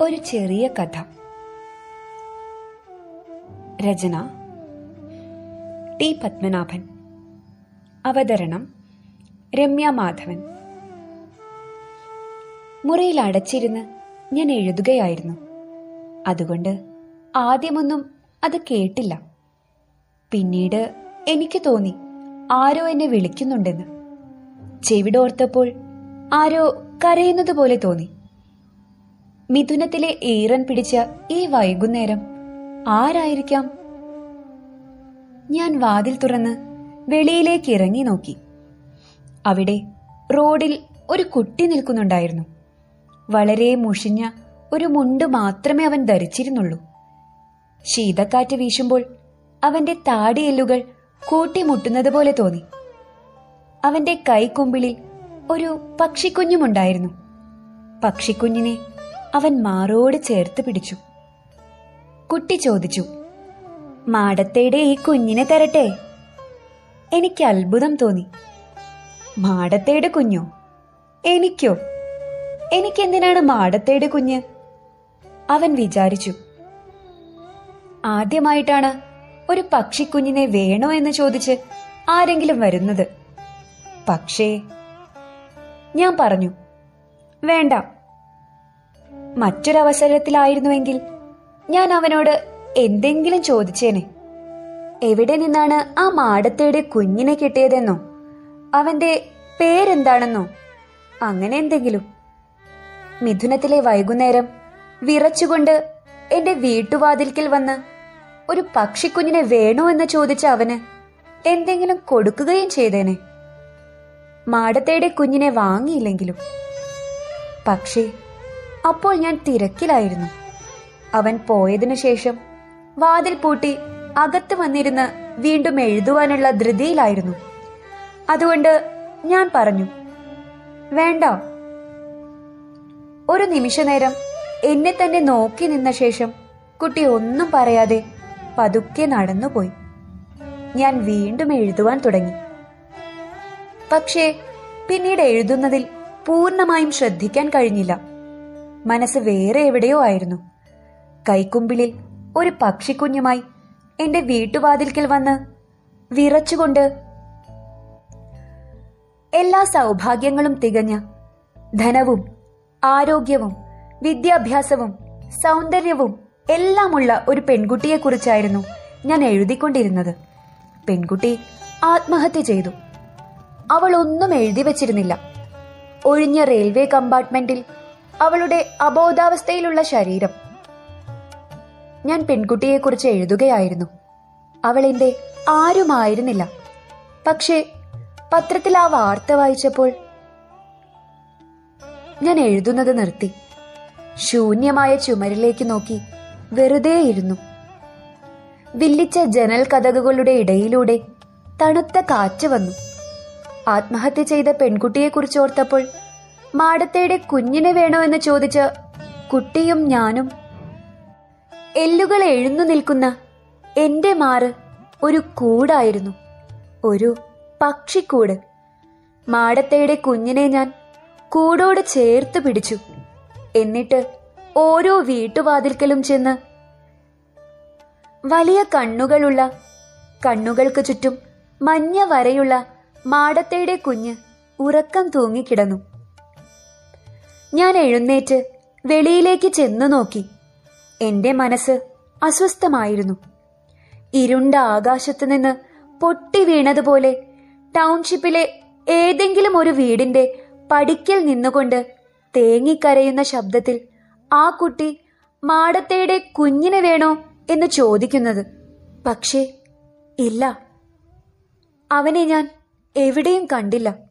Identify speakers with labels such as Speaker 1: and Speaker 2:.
Speaker 1: ഒരു ചെറിയ കഥ. രചന ടി പത്മനാഭൻ. അവതരണം രമ്യ മാധവൻ. മുറിയിൽ അടച്ചിരുന്ന് ഞാൻ എഴുതുകയായിരുന്നു. അതുകൊണ്ട് ആദ്യമൊന്നും അത് കേട്ടില്ല. പിന്നീട് എനിക്ക് തോന്നി ആരോ എന്നെ വിളിക്കുന്നുണ്ടെന്ന്. ചെവിടോർത്തപ്പോൾ ആരോ കരയുന്നത് പോലെ തോന്നി. മിഥുനത്തിലെ ഈറൻ പിടിച്ച ഈ വൈകുന്നേരം ആരായിരിക്കാം? ഞാൻ വാതിൽ തുറന്ന് വെളിയിലേക്ക് ഇറങ്ങി നോക്കി. അവിടെ റോഡിൽ ഒരു കുട്ടി നിൽക്കുന്നുണ്ടായിരുന്നു. വളരെ മുഷിഞ്ഞ ഒരു മുണ്ട് മാത്രമേ അവൻ ധരിച്ചിരുന്നുള്ളൂ. ശീതക്കാറ്റ് വീശുമ്പോൾ അവന്റെ താടിയെല്ലുകൾ കൂട്ടിമുട്ടുന്നത് പോലെ തോന്നി. അവന്റെ കൈക്കുമ്പിളിൽ ഒരു പക്ഷിക്കുഞ്ഞുമുണ്ടായിരുന്നു. പക്ഷിക്കുഞ്ഞിനെ അവൻ മാറോട് ചേർത്ത് പിടിച്ചു. കുട്ടി ചോദിച്ചു മാടത്തയുടെ ഈ കുഞ്ഞിനെ തരട്ടെ? എനിക്ക് അത്ഭുതം തോന്നി. മാടത്തയുടെ കുഞ്ഞോ? എനിക്കോ? എനിക്കെന്തിനാണ് മാടത്തയുടെ കുഞ്ഞ്? അവൻ വിചാരിച്ചു ആദ്യമായിട്ടാണ് ഒരു പക്ഷിക്കുഞ്ഞിനെ വേണോ എന്ന് ചോദിച്ച് ആരെങ്കിലും വരുന്നത്. പക്ഷേ ഞാൻ പറഞ്ഞു വേണ്ട മറ്റൊരവസരത്തിലായിരുന്നുവെങ്കിൽ ഞാൻ അവനോട് എന്തെങ്കിലും ചോദിച്ചേനെ. എവിടെ നിന്നാണ് ആ മാടത്തേടെ കുഞ്ഞിനെ കിട്ടിയതെന്നോ? അവന്റെ പേരെന്താണെന്നോ? അങ്ങനെ എന്തെങ്കിലും. മിഥുനത്തിലെ വൈകുന്നേരം വിറച്ചുകൊണ്ട് എന്റെ വീട്ടുവാതിൽക്കൽ വന്ന് ഒരു പക്ഷിക്കുഞ്ഞിനെ വേണോ എന്ന് ചോദിച്ച അവന് എന്തെങ്കിലും കൊടുക്കുകയും ചെയ്തേനെ. മാടത്തേടെ കുഞ്ഞിനെ വാങ്ങിയില്ലെങ്കിലും. പക്ഷേ അപ്പോൾ ഞാൻ തിരക്കിലായിരുന്നു. അവൻ പോയതിനു ശേഷം വാതിൽ പൂട്ടി അകത്ത് വന്നിരുന്ന് വീണ്ടും എഴുതുവാനുള്ള ധൃതിയിലായിരുന്നു. അതുകൊണ്ട് ഞാൻ പറഞ്ഞു വേണ്ട. ഒരു നിമിഷനേരം എന്നെ തന്നെ നോക്കി നിന്ന ശേഷം കുട്ടി ഒന്നും പറയാതെ പതുക്കെ നടന്നുപോയി. ഞാൻ വീണ്ടും എഴുതുവാൻ തുടങ്ങി. പക്ഷേ പിന്നീട് എഴുതുന്നതിൽ പൂർണമായും ശ്രദ്ധിക്കാൻ കഴിഞ്ഞില്ല. മനസ്സ് വേറെ എവിടെയോ ആയിരുന്നു. കൈക്കുമ്പിളിൽ ഒരു പക്ഷിക്കുഞ്ഞുമായി എന്റെ വീട്ടുവാതിൽക്കൽ വന്ന് വിറച്ചുകൊണ്ട് എല്ലാ സൗഭാഗ്യങ്ങളും തികഞ്ഞ ധനവും ആരോഗ്യവും വിദ്യാഭ്യാസവും സൗന്ദര്യവും എല്ലാമുള്ള ഒരു പെൺകുട്ടിയെക്കുറിച്ചായിരുന്നു ഞാൻ എഴുതിക്കൊണ്ടിരുന്നത്. പെൺകുട്ടി ആത്മഹത്യ ചെയ്തു. അവൾ ഒന്നും എഴുതി വച്ചിരുന്നില്ല. ഒഴിഞ്ഞ റെയിൽവേ കമ്പാർട്ട്മെന്റിൽ അവളുടെ അബോധാവസ്ഥയിലുള്ള ശരീരം. ഞാൻ പെൺകുട്ടിയെക്കുറിച്ച് എഴുതുകയായിരുന്നു. അവൾ എന്റെ ആരുമായിരുന്നില്ല. പക്ഷേ പത്രത്തിൽ ആ വാർത്ത വായിച്ചപ്പോൾ ഞാൻ എഴുതുന്നത് നിർത്തി. ശൂന്യമായ ചുമരിലേക്ക് നോക്കി വെറുതെ ഇരുന്നു വില്ലിച്ച ജനൽ കഥകുകളുടെ ഇടയിലൂടെ തണുത്ത കാറ്റ് വന്നു. ആത്മഹത്യ ചെയ്ത പെൺകുട്ടിയെക്കുറിച്ച് ഓർത്തപ്പോൾ മാടത്തേടെ കുഞ്ഞിനെ വേണോ ചോദിച്ച് ചോദിച്ച കുട്ടിയും ഞാനും. എല്ലുകൾ എഴുന്നു നിൽക്കുന്ന എന്റെ മാറ് ഒരു കൂടായിരുന്നു. ഒരു പക്ഷിക്കൂട്. മാടത്തേടെ കുഞ്ഞിനെ ഞാൻ കൂടോട് ചേർത്ത് പിടിച്ചു. എന്നിട്ട് ഓരോ വീട്ടുവാതിൽക്കലും ചെന്ന് വലിയ കണ്ണുകളുള്ള കണ്ണുകൾക്ക് ചുറ്റും മഞ്ഞ വരയുള്ള മാടത്തേടെ കുഞ്ഞ് ഉറക്കം തൂങ്ങിക്കിടന്നു. ഞാൻ എഴുന്നേറ്റ് വെളിയിലേക്ക് ചെന്നു നോക്കി. എന്റെ മനസ്സ് അസ്വസ്ഥമായിരുന്നു. ഇരുണ്ട ആകാശത്ത് നിന്ന് പൊട്ടി വീണതുപോലെ ടൗൺഷിപ്പിലെ ഏതെങ്കിലും ഒരു വീടിന്റെ പടിക്കൽ നിന്നുകൊണ്ട് തേങ്ങിക്കരയുന്ന ശബ്ദത്തിൽ ആ കുട്ടി മാടത്തേടെ കുഞ്ഞിനെ വേണോ എന്ന് ചോദിക്കുന്നത്. പക്ഷേ ഇല്ല. അവനെ ഞാൻ എവിടെയും കണ്ടില്ല.